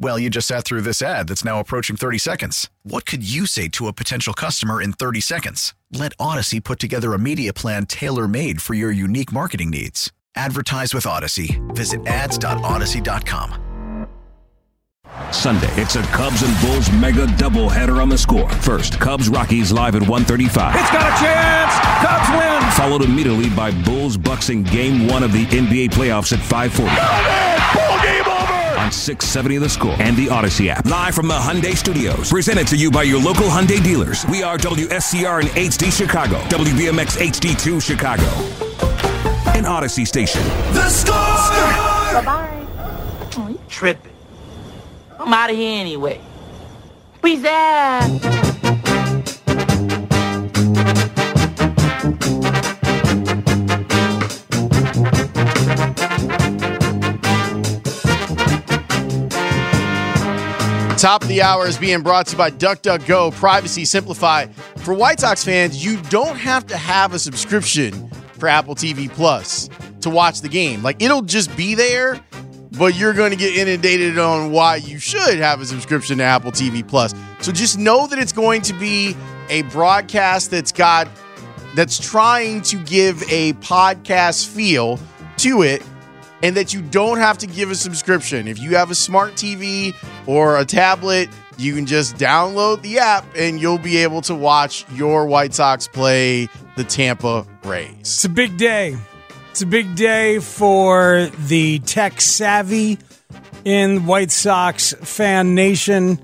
Well, you just sat through this ad that's now approaching 30 seconds. What could you say to a potential customer in 30 seconds? Let Audacy put together a media plan tailor made for your unique marketing needs. Advertise with Audacy. Visit ads.audacy.com. Sunday, it's a Cubs and Bulls mega doubleheader on the score. First, Cubs Rockies live at 135. It's got a chance! Cubs win! Followed immediately by Bulls Bucks in game one of the NBA playoffs at 540. On 670 the score and the Audacy app. Live from the Hyundai Studios. Presented to you by your local Hyundai dealers. We are WSCR and HD Chicago. WBMX HD2 Chicago. An Audacy station. The score! Bye-bye. Oh, you tripping. I'm out of here anyway. Peace out. Top of the hour is being brought to you by DuckDuckGo, Privacy Simplified. For White Sox fans, you don't have to have a subscription for Apple TV Plus to watch the game. Like it'll just be there, but you're going to get inundated on why you should have a subscription to Apple TV Plus. So just know that it's going to be a broadcast that's got that's trying to give a podcast feel to it and that you don't have to give a subscription. If you have a smart TV or a tablet, you can just download the app and you'll be able to watch your White Sox play the Tampa Rays. It's a big day. It's a big day for the tech savvy in White Sox fan nation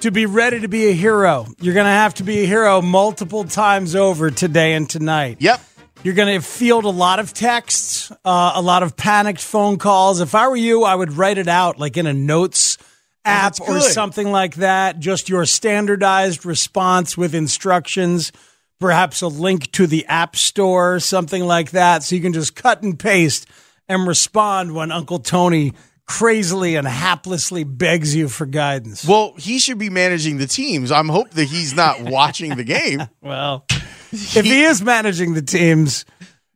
to be ready to be a hero. You're going to have to be a hero multiple times over today and tonight. Yep. You're going to field a lot of texts, uh, a lot of panicked phone calls. If I were you, I would write it out like in a notes app that's or something like that. Just your standardized response with instructions, perhaps a link to the app store, something like that. So you can just cut and paste and respond when Uncle Tony crazily and haplessly begs you for guidance. Well, he should be managing the teams. I'm hope that he's not watching the game. Well, if he is managing the teams,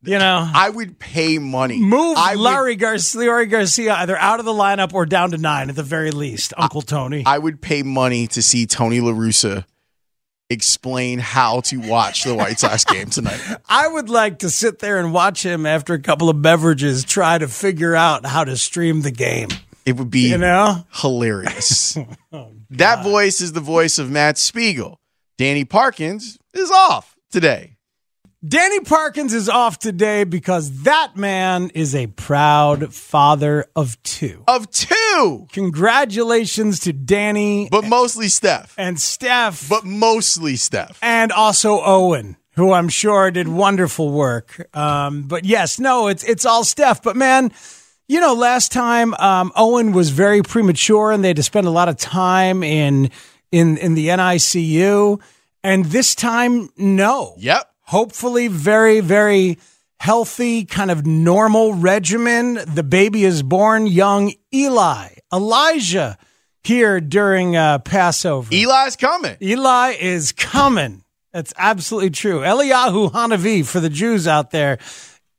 you know, I would pay money. move I would- Leury Garcia, Leury Garcia either out of the lineup or down to nine at the very least. Uncle Tony. I would pay money to see Tony La Russa explain how to watch the White Sox game tonight. I would like to sit there and watch him after a couple of beverages try to figure out how to stream the game. It would be You know? hilarious. Oh, that voice is the voice of Matt Spiegel. Danny Parkins is off today. Danny Parkins is off today because that man is a proud father of two. Of two, Congratulations to Danny but mostly Steph. and Steph. But mostly Steph. and also Owen, who I'm sure did wonderful work. Um, but yes, no, it's it's all Steph. But man, you know, last time um, Owen was very premature, and they had to spend a lot of time in in in the NICU. And this time, no. Yep. Hopefully, very very healthy, kind of normal regimen. The baby is born young. Eli, Elijah, here during uh, Passover. Eli's coming. Eli is coming. That's absolutely true. Eliyahu Hanavi for the Jews out there.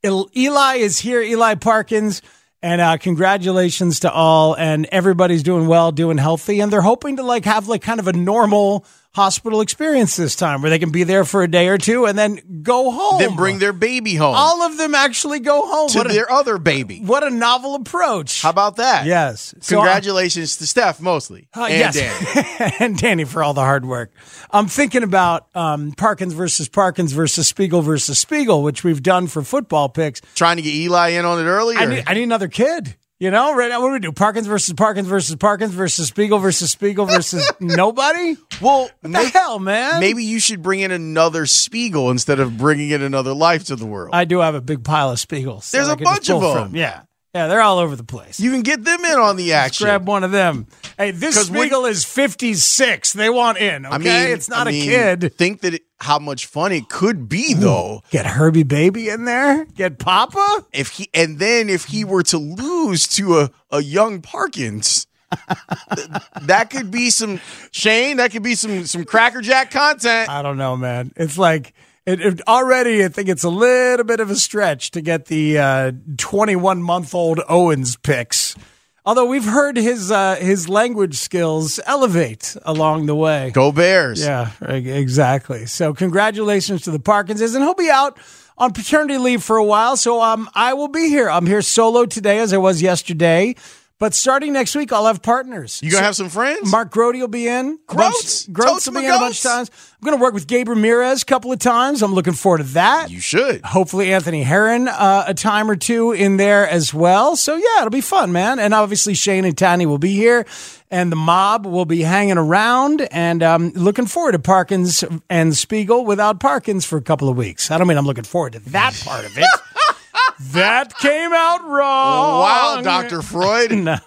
Eli is here. Eli Parkins. And uh, congratulations to all. And everybody's doing well, doing healthy. And they're hoping to like have like kind of a normal hospital experience this time where they can be there for a day or two and then go home. Then bring their baby home all of them actually go home. to What a, their other baby. what a novel approach. How about that? Yes. So, uh, Congratulations to Steph mostly. Uh, and yes. Danny. and Danny for all the hard work. I'm thinking about um, Parkins versus Parkins versus Spiegel versus Spiegel, which we've done for football picks. Trying to get Eli in on it early. I need, I need another kid. You know, right now, what do we do? Parkins versus Parkins versus Parkins versus Spiegel versus Spiegel versus nobody? Well, what the hell, man? Maybe you should bring in another Spiegel instead of bringing in another life to the world. I do have a big pile of Spiegels. There's a bunch of them. from. Yeah. Yeah, they're all over the place. You can get them in on the action. grab one of them. Hey, this when- Spiegel is 56. They want in, okay? I mean, it's not I a mean, kid. Think that it, how much fun it could be, though. Get Herbie Baby in there? Get Papa? If he and then if he were to lose to a, a young Parkins, th- that could be some Shane. That could be some some Cracker Jack content. I don't know, man. It's like it, it already. I think it's a little bit of a stretch to get the 21 month old Owens picks. Although we've heard his uh, his language skills elevate along the way. Go Bears! Yeah, exactly. So congratulations to the Parkinses, and he'll be out on paternity leave for a while. So um, I will be here. I'm here solo today, as I was yesterday. But starting next week, I'll have partners. You gonna So- have some friends? Mark Grote will be in. Grote. Grote will be in a bunch of times. I'm going to work with Gabe Ramirez a couple of times. I'm looking forward to that. You should. Hopefully, Anthony Herron uh, a time or two in there as well. So, yeah, it'll be fun, man. And obviously, Shane and Tanya will be here, and the mob will be hanging around. And um, looking forward to Parkins and Spiegel without Parkins for a couple of weeks. I don't mean I'm looking forward to that part of it. that came out wrong. Wow, Doctor Freud. No.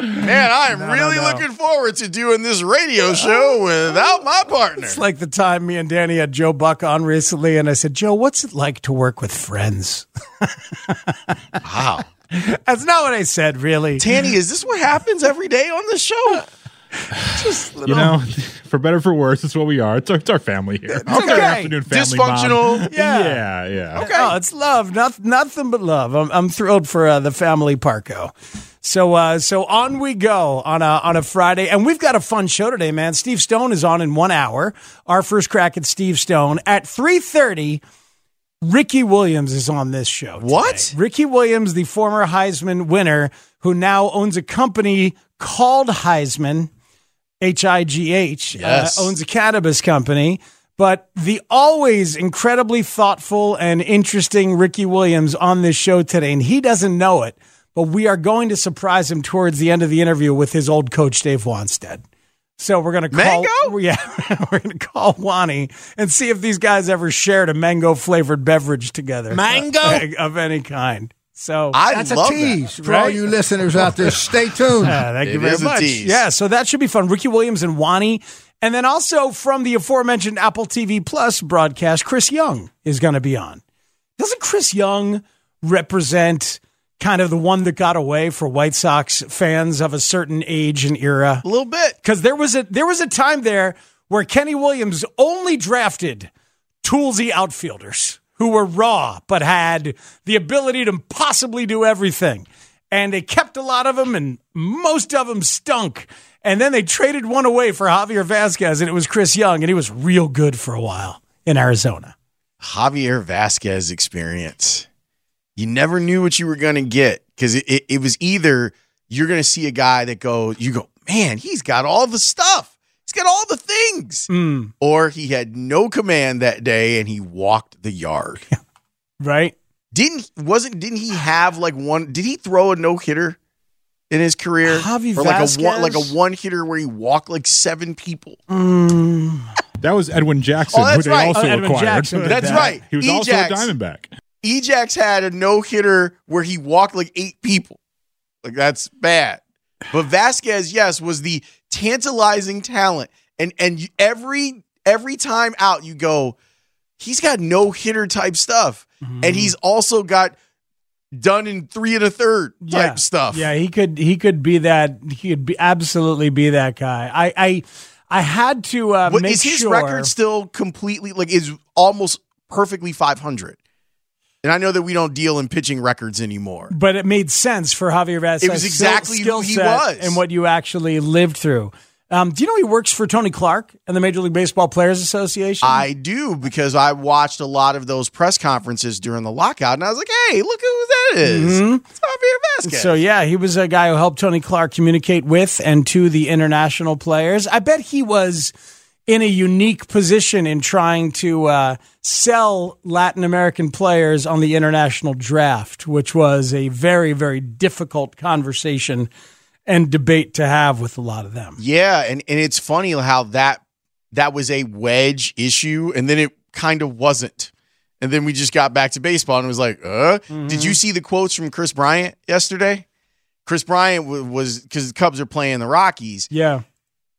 Man, I am No, no, really no. looking forward to doing this radio show without my partner. It's like the time me and Danny had Joe Buck on recently, and I said, Joe, what's it like to work with friends? Wow. That's not what I said, really. Tanny, is this what happens every day on the show? Uh, Just You know, for better or for worse, it's what we are. It's our, it's our family here. It's our okay. afternoon family Dysfunctional. bond. Yeah. yeah, yeah. Okay. Oh, it's love. Noth- nothing but love. I'm, I'm thrilled for uh, the family Parco. So, uh, so on we go on a, on a Friday. And we've got a fun show today, man. Steve Stone is on in one hour. Our first crack at Steve Stone. At 3.30, Ricky Williams is on this show. today. What? Ricky Williams, the former Heisman winner, who now owns a company called Highsman, H I G H, uh, owns a cannabis company. But the always incredibly thoughtful and interesting Ricky Williams on this show today, and he doesn't know it, but we are going to surprise him towards the end of the interview with his old coach, Dave Wannstedt. So we're going to call, Mango? yeah, we're going to call Wanny and see if these guys ever shared a mango flavored beverage together. Mango? of any kind. So I That's a tease that. for all you listeners out there. Stay tuned. Yeah, thank It you very is a much. tease. Yeah, so that should be fun. Ricky Williams and Wanny. And then also from the aforementioned Apple TV Plus broadcast, Chris Young is going to be on. Doesn't Chris Young represent kind of the one that got away for White Sox fans of a certain age and era? A little bit. Because there was a there was a time there where Kenny Williams only drafted toolsy outfielders who were raw but had the ability to possibly do everything. And they kept a lot of them, and most of them stunk. And then they traded one away for Javier Vazquez, and it was Chris Young, and he was real good for a while in Arizona. Javier Vazquez experience. You never knew what you were going to get because it, it, it was either you're going to see a guy that go, you go, man, he's got all the stuff. He's got all the things. Mm, Or he had no command that day and he walked the yard. right? Didn't wasn't didn't he have like one did he throw a no hitter in his career? Javi or like a one like a one hitter where he walked like seven people. Mm, That was Edwin Jackson, Oh, that's who they right. also Oh, Edwin acquired. Jackson That's that. right. He was also a Diamondback. Ejax had a no hitter where he walked like eight people. Like that's bad. But Vazquez, yes, was the tantalizing talent. And and every every time out you go, he's got no hitter type stuff. Mm-hmm. And he's also got done in three and a third type yeah. stuff. Yeah, he could he could be that he could be absolutely be that guy. I I I had to uh, What, make is his sure record still completely like is almost perfectly 500? And I know that we don't deal in pitching records anymore. but it made sense for Javier Vazquez. It was exactly skill who he was. and what you actually lived through. Um, do you know he works for Tony Clark and the Major League Baseball Players Association? I do because I watched a lot of those press conferences during the lockout, and I was like, "Hey, look who that is. It's Javier Vazquez." Mm-hmm. So yeah, he was a guy who helped Tony Clark communicate with and to the international players. I bet he was in a unique position in trying to uh, sell Latin American players on the international draft, which was a very, very difficult conversation and debate to have with a lot of them. Yeah, and, and it's funny how that that was a wedge issue, and then it kind of wasn't. And then we just got back to baseball and it was like, uh, mm-hmm. did you see the quotes from Kris Bryant yesterday? Kris Bryant was because the Cubs are playing the Rockies. Yeah.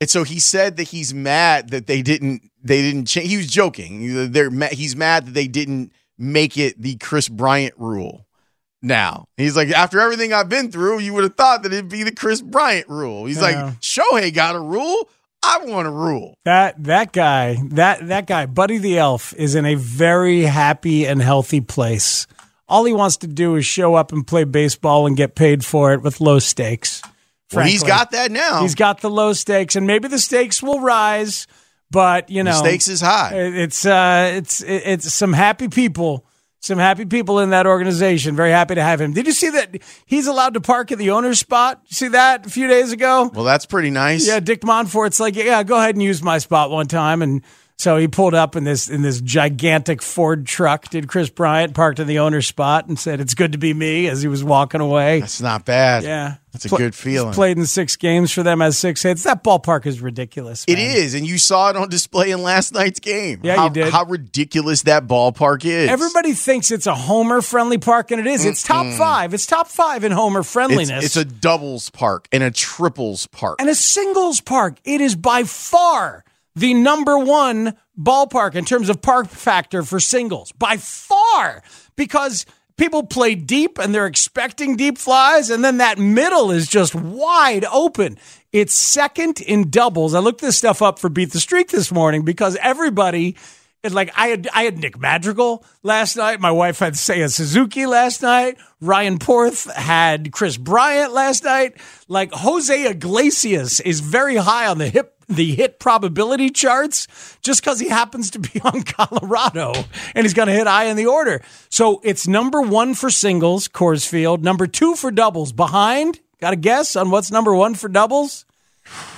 And so he said that he's mad that they didn't they didn't change. He was joking. They're he's mad that they didn't make it the Kris Bryant rule. Now he's like, after everything I've been through, you would have thought that it'd be the Kris Bryant rule. He's yeah. like, Shohei got a rule. I want a rule. That that guy, that that guy, Buddy the Elf, is in a very happy and healthy place. All he wants to do is show up and play baseball and get paid for it with low stakes. Well, he's got that now. He's got the low stakes, and maybe the stakes will rise. But you know, the stakes is high. It's uh, it's it's some happy people some happy people in that organization. Very happy to have him. Did you see that he's allowed to park at the owner's spot? See that a few days ago? Well, that's pretty nice. Yeah, Dick Monfort's like, yeah, go ahead and use my spot one time, and so he pulled up in this in this gigantic Ford truck. Did Kris Bryant parked in the owner's spot and said, "It's good to be me" as he was walking away. That's not bad. Yeah, that's a good feeling. played in six games for them as six hits. That ballpark is ridiculous. Man. It is, and you saw it on display in last night's game. Yeah, how, you did. How ridiculous that ballpark is. Everybody thinks it's a homer friendly park, and it is. It's top five. It's top five in homer friendliness. It's, it's a doubles park and a triples park and a singles park. It is by far the number one ballpark in terms of park factor for singles by far because people play deep and they're expecting deep flies and then that middle is just wide open it's second in doubles i looked this stuff up for beat the streak this morning because everybody like I had I had Nick Madrigal last night. My wife had Seiya Suzuki last night. Ryan Porth had Kris Bryant last night. Like Jose Iglesias is very high on the hip the hit probability charts just because he happens to be on Colorado and he's going to hit high in the order. So it's number one for singles, Coors Field. Number two for doubles. Behind, got a guess on what's number one for doubles?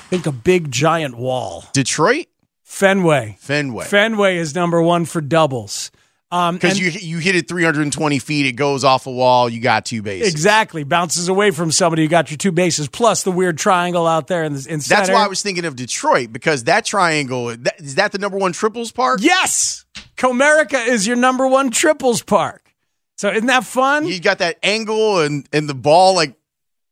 Think a big giant wall. Detroit? Fenway. Fenway. Fenway is number one for doubles. Because um, you you hit it 320 feet, it goes off a wall, you got two bases. Exactly, bounces away from somebody, you got your two bases, plus the weird triangle out there in the in That's why I was thinking of Detroit because that triangle that, is that the number one triples park? Yes, Comerica is your number one triples park. So isn't that fun? You got that angle and and the ball like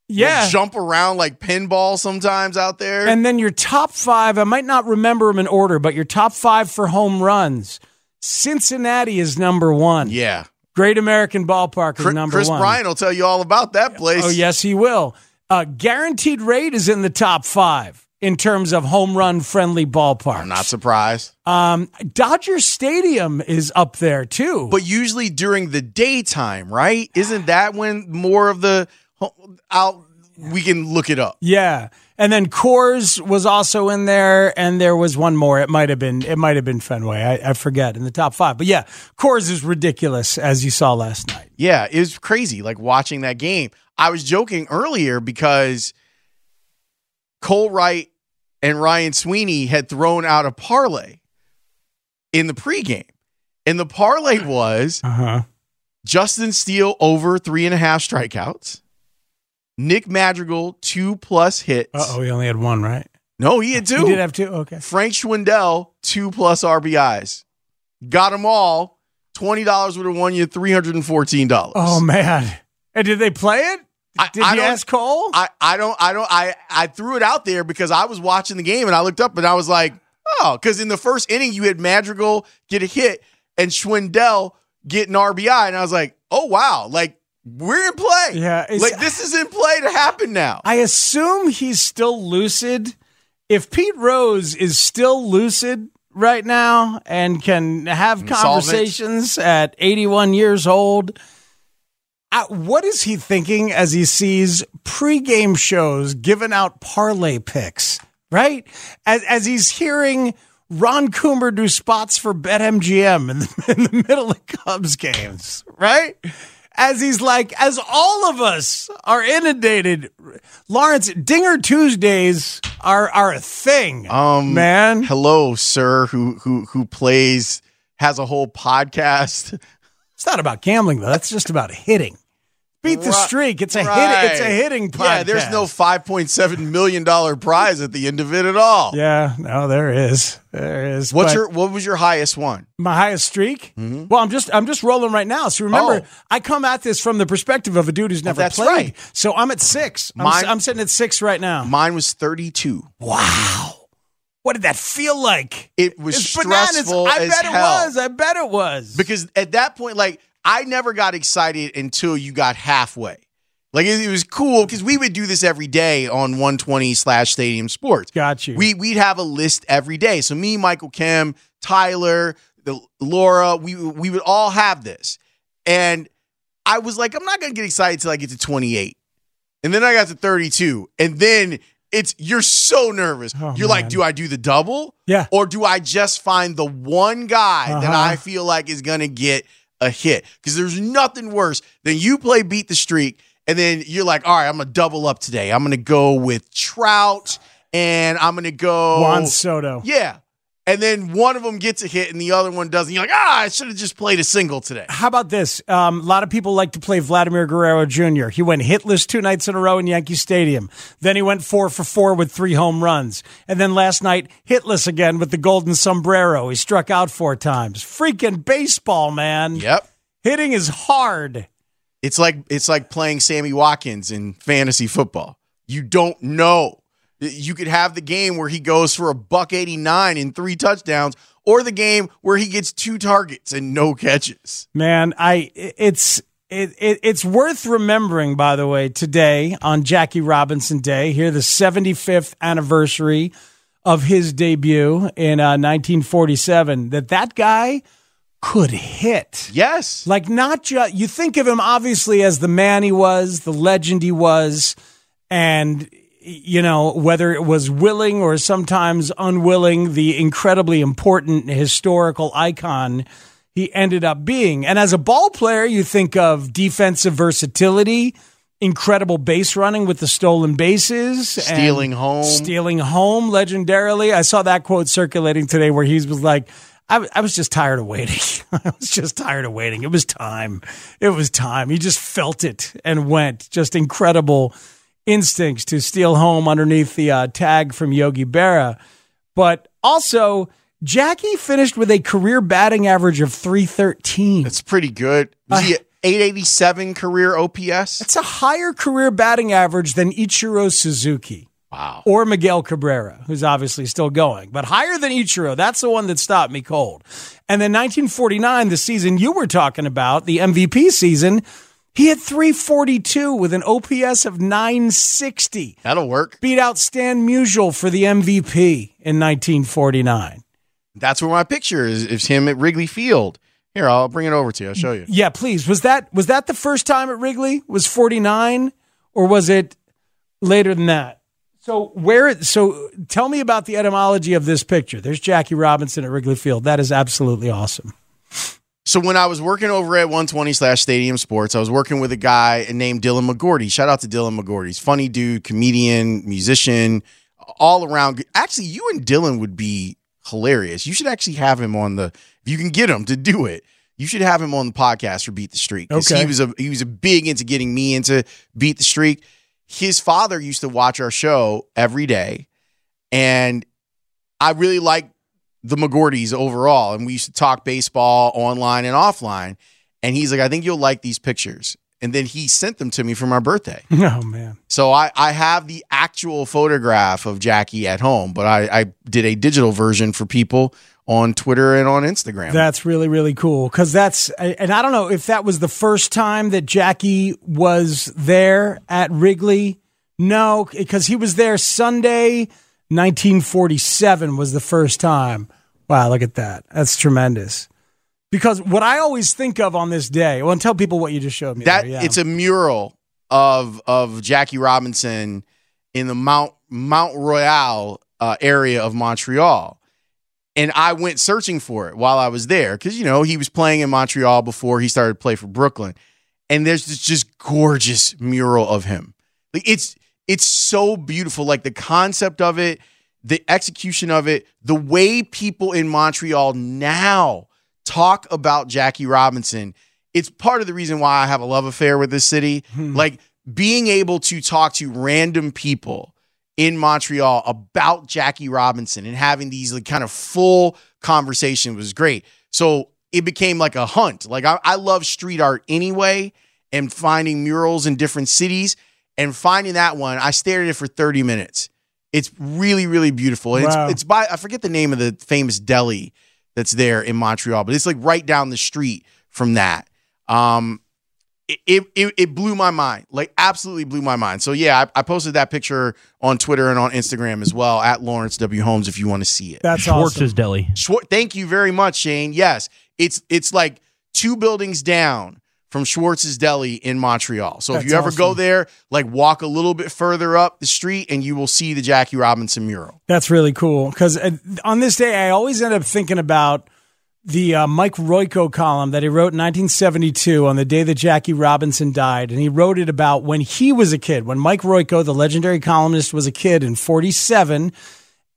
yeah. jump around like pinball sometimes out there. And then your top five, I might not remember them in order, but your top five for home runs. Cincinnati is number one. Yeah. Great American Ballpark is number Kris one. Kris Bryant will tell you all about that place. Oh, yes, he will. Uh, guaranteed rate is in the top five in terms of home run friendly ballparks. I'm not surprised. Um, Dodger Stadium is up there too. But usually during the daytime, right? Isn't that when more of the out we can look it up. Yeah. And then Coors was also in there, and there was one more. It might have been it might have been Fenway. I, I, forget in the top five. But yeah, Coors is ridiculous as you saw last night. Yeah, it was crazy. Like watching that game. I was joking earlier because Cole Wright and Ryan Sweeney had thrown out a parlay in the pregame, and the parlay was uh-huh. Justin Steele over three and a half strikeouts. Nick Madrigal, two plus hits. oh, he only had one, right? No, he had two. He did have two. Okay. Frank Schwindel, two plus RBIs. Got them all. Twenty dollars would have won you three hundred and fourteen dollars. Oh man! And did they play it? Did I, I you ask Cole? I, I don't I don't I I threw it out there because I was watching the game and I looked up and I was like, oh, because in the first inning you had Madrigal get a hit and Schwindel get an RBI and I was like, oh wow, like we're in play. Yeah. Like this is in play to happen now. I assume he's still lucid. If Pete Rose is still lucid right now and can have conversations at 81 years old, what is he thinking as he sees pregame shows giving out parlay picks, right? As, as he's hearing Ron Coomer do spots for BetMGM in the, in the middle of Cubs games, right? As he's like, as all of us are inundated. Lawrence, Dinger Tuesdays are are a thing. Um, man. Hello, sir, who who who plays has a whole podcast. It's not about gambling though. That's just about hitting. Beat the streak. It's a right. hit. It's a hitting podcast. Yeah, there's no five point seven million dollar prize at the end of it at all. Yeah, no, there is. There is. What's But your what was your highest one? my highest streak? Well, I'm just I'm just rolling right now. So remember, Mm-hmm. Oh. I come at this from the perspective of a dude who's never that's played. right. So I'm at six. I'm, Mine- I'm sitting at six right now. Mine was thirty two. Wow. What did that feel like? It was It's bananas. stressful I as bet hell. it was. I bet it was. because at that point, like I never got excited until you got halfway. Like it, it was cool because we would do this every day on 120 slash Stadium Sports. Got you. We we'd have a list every day. So me, Michael Kim, Tyler, the, Laura, we we would all have this, and I was like, I'm not gonna get excited till I get to 28, and then I got to 32, and then it's you're so nervous. Oh, you're like, do I do the double? Yeah. Or do I just find the one guy that Uh-huh. I feel like is gonna get a hit? Because there's nothing worse than you play beat the streak, and then you're like, all right, I'm gonna double up today. I'm gonna go with Trout, and I'm gonna go Juan Soto. yeah. And then one of them gets a hit and the other one doesn't. You're like, ah, I should have just played a single today. How about this? Um, a lot of people like to play Vladimir Guerrero Jr. He went hitless two nights in a row in Yankee Stadium. Then he went four for four with three home runs. And then last night, hitless again with the golden sombrero. He struck out four times. Freaking baseball, man. Yep. Hitting is hard. It's like it's like playing Sammy Watkins in fantasy football. You don't know. You could have the game where he goes for a buck 89 and three touchdowns, or the game where he gets two targets and no catches. Man, I it's it, it it's worth remembering. By the way, today on Jackie Robinson Day, here the 75th anniversary of his debut in uh, 1947. That that guy could hit. Yes. Like not just you think of him obviously as the man he was, the legend he was, and you know whether it was willing or sometimes unwilling, the incredibly important historical icon he ended up being. And as a ball player, you think of defensive versatility, incredible base running with the stolen bases, and Stealing home. stealing home legendarily. I saw that quote circulating today where he was like, I, I was just tired of waiting. I was just tired of waiting. It was time. It was time. He just felt it and went. Just incredible instincts to steal home underneath the uh, tag from Yogi Berra. But also, Jackie finished with a career batting average of 313. That's pretty good. Was he 887 career OPS? It's a higher career batting average than Ichiro Suzuki. Wow. Or Miguel Cabrera, who's obviously still going, but higher than Ichiro. That's the one that stopped me cold. And then 1949, the season you were talking about, the MVP season, he had 342 with an OPS of 960. That'll work. Beat out Stan Musial for the MVP in 1949. That's where my picture is. Is him at Wrigley Field. Here, I'll bring it over to you. I'll show you. Yeah, please. Was that was that the first time at Wrigley? Was 49 or was it later than that? So where so tell me about the etymology of this picture. There's Jackie Robinson at Wrigley Field. That is absolutely awesome. So when I was working over at 120 slash Stadium Sports, I was working with a guy named Dylan McGordy. Shout out to Dylan McGordy. He's funny dude, comedian, musician, all around. Actually, you and Dylan would be hilarious. You should actually have him on the. If you can get him to do it, you should have him on the podcast for Beat the Streak. Okay. He was a he was a big into getting me into Beat the Streak. His father used to watch our show every day, and I really like the McGordys overall. And we used to talk baseball online and offline. And he's like, I think you'll like these pictures. And then he sent them to me for my birthday. Oh man. So I, I have the actual photograph of Jackie at home, but I, I did a digital version for people on Twitter and on Instagram. That's really really cool cuz that's and I don't know if that was the first time that Jackie was there at Wrigley. No, because he was there Sunday 1947 was the first time. Wow, look at that. That's tremendous. Because what I always think of on this day, well, and tell people what you just showed me. that there, yeah. it's a mural of of Jackie Robinson in the Mount Mount Royal uh, area of Montreal. And I went searching for it while I was there because you know he was playing in Montreal before he started to play for Brooklyn, and there's this just gorgeous mural of him. Like it's it's so beautiful. Like the concept of it, the execution of it, the way people in Montreal now talk about Jackie Robinson. It's part of the reason why I have a love affair with this city. Hmm. Like being able to talk to random people in Montreal about Jackie Robinson and having these like kind of full conversation was great. So it became like a hunt. Like I, I love street art anyway, and finding murals in different cities and finding that one. I stared at it for 30 minutes. It's really, really beautiful. And Wow. It's, it's by I forget the name of the famous deli that's there in Montreal, but it's like right down the street from that. Um, it, it, it, it blew my mind, like absolutely blew my mind. So yeah, I, I posted that picture on Twitter and on Instagram as well at Lawrence W Holmes if you want to see it. That's Schwartz's awesome. Deli. Schwar- thank you very much, Shane. Yes, it's it's like two buildings down from Schwartz's Deli in Montreal. So if you ever go there, like walk a little bit further up the street, and you will see the Jackie Robinson mural. That's really cool because on this day, I always end up thinking about the uh, Mike Royko column that he wrote in 1972 on the day that Jackie Robinson died. And he wrote it about when he was a kid, when Mike Royko, the legendary columnist, was a kid in 47.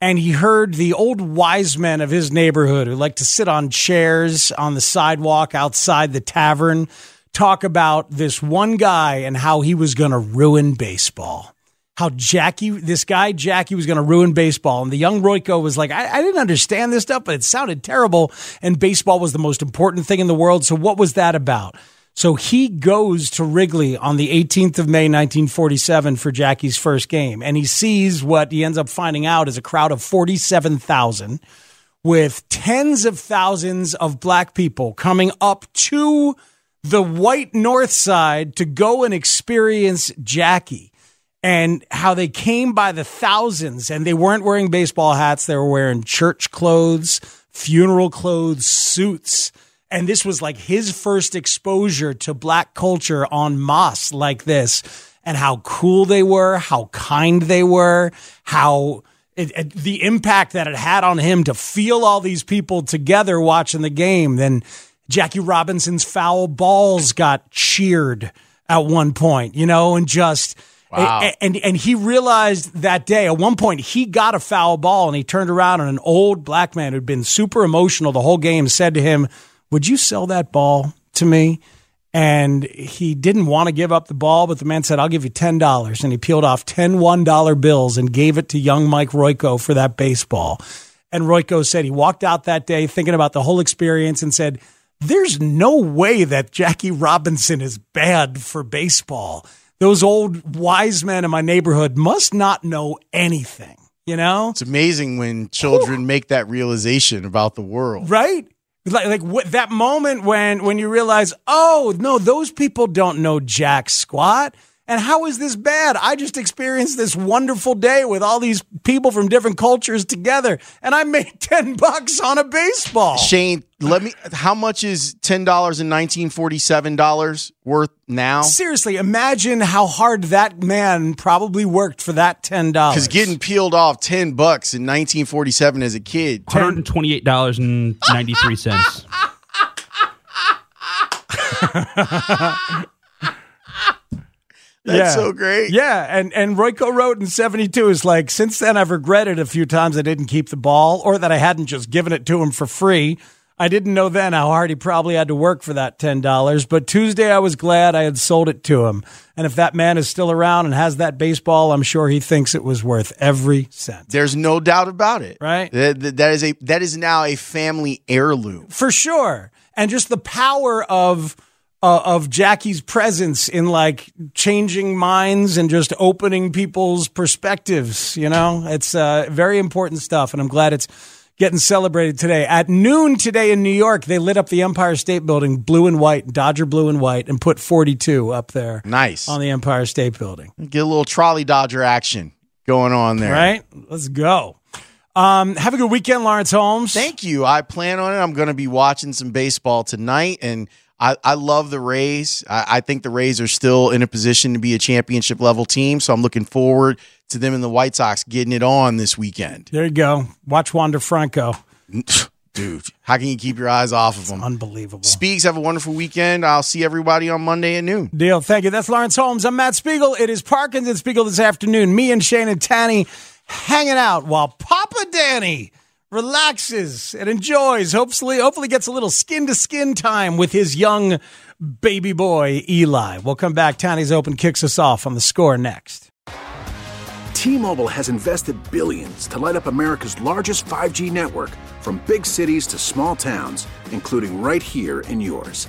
And he heard the old wise men of his neighborhood who like to sit on chairs on the sidewalk outside the tavern talk about this one guy and how he was going to ruin baseball how Jackie, this guy Jackie, was going to ruin baseball, and the young Royko was like, I, I didn't understand this stuff, but it sounded terrible, and baseball was the most important thing in the world. So what was that about? So he goes to Wrigley on the 18th of May, 1947, for Jackie's first game, and he sees what he ends up finding out is a crowd of 47,000 with tens of thousands of black people coming up to the white north side to go and experience Jackie and how they came by the thousands and they weren't wearing baseball hats. They were wearing church clothes, funeral clothes, suits. And this was like his first exposure to black culture on Moss like this and how cool they were, how kind they were, how it, it- the impact that it had on him to feel all these people together watching the game. Then Jackie Robinson's foul balls got cheered at one point, you know, and just Wow. a- and and he realized that day at one point he got a foul ball and he turned around and an old black man who'd been super emotional the whole game said to him, "Would you sell that ball to me?" And he didn't want to give up the ball, but the man said, I'll give you $10. And he peeled off 10 $1 bills and gave it to young Mike Royko for that baseball. And Royko said he walked out that day thinking about the whole experience and said, There's no way that Jackie Robinson is bad for baseball. Those old wise men in my neighborhood must not know anything, you know? It's amazing when children make that realization about the world. right? Like, like what, that moment when when you realize, oh no, those people don't know jack squat. And how is this bad? I just experienced this wonderful day with all these people from different cultures together, and I made 10 bucks on a baseball. Shane, let me how much is $10 in 1947 dollars worth now? Seriously, imagine how hard that man probably worked for that $10. Cuz getting peeled off 10 bucks in 1947 as a kid, $128.93. That's yeah. so great. Yeah, and and Royko wrote in '72 is like since then I've regretted a few times I didn't keep the ball or that I hadn't just given it to him for free. I didn't know then how hard he probably had to work for that ten dollars, but Tuesday I was glad I had sold it to him. And if that man is still around and has that baseball, I'm sure he thinks it was worth every cent. There's no doubt about it. Right? that, that is a that is now a family heirloom for sure. And just the power of uh, of Jackie's presence in like changing minds and just opening people's perspectives you know? It's uh, very important stuff and I'm glad it's getting celebrated today. At noon today in New York they lit up the Empire State Building blue and white Dodger blue and white and put 42 up there Nice. on the Empire State Building. Get a little trolley dodger action going on there. right? Let's go um, have a good weekend Lawrence Holmes Thank you. I plan on it. I'm going to be watching some baseball tonight, and I, I love the Rays. I, I think the Rays are still in a position to be a championship level team, so I'm looking forward to them and the White Sox getting it on this weekend. there you go watch Wander Franco Dude, how can you keep your eyes off of them? Unbelievable. Speaks, have a wonderful weekend. I'll see everybody on Monday at noon. Deal. Thank you. That's Lawrence Holmes. I'm Matt Spiegel. It is Parkinson Spiegel this afternoon. Me and Shane and Tanny hanging out while Papa Danny relaxes and enjoys. Hopefully, hopefully gets a little skin to skin time with his young baby boy Eli. We'll come back. Tanny's open kicks us off on the score next. T-Mobile has invested billions to light up America's largest 5G network from big cities to small towns, including right here in yours.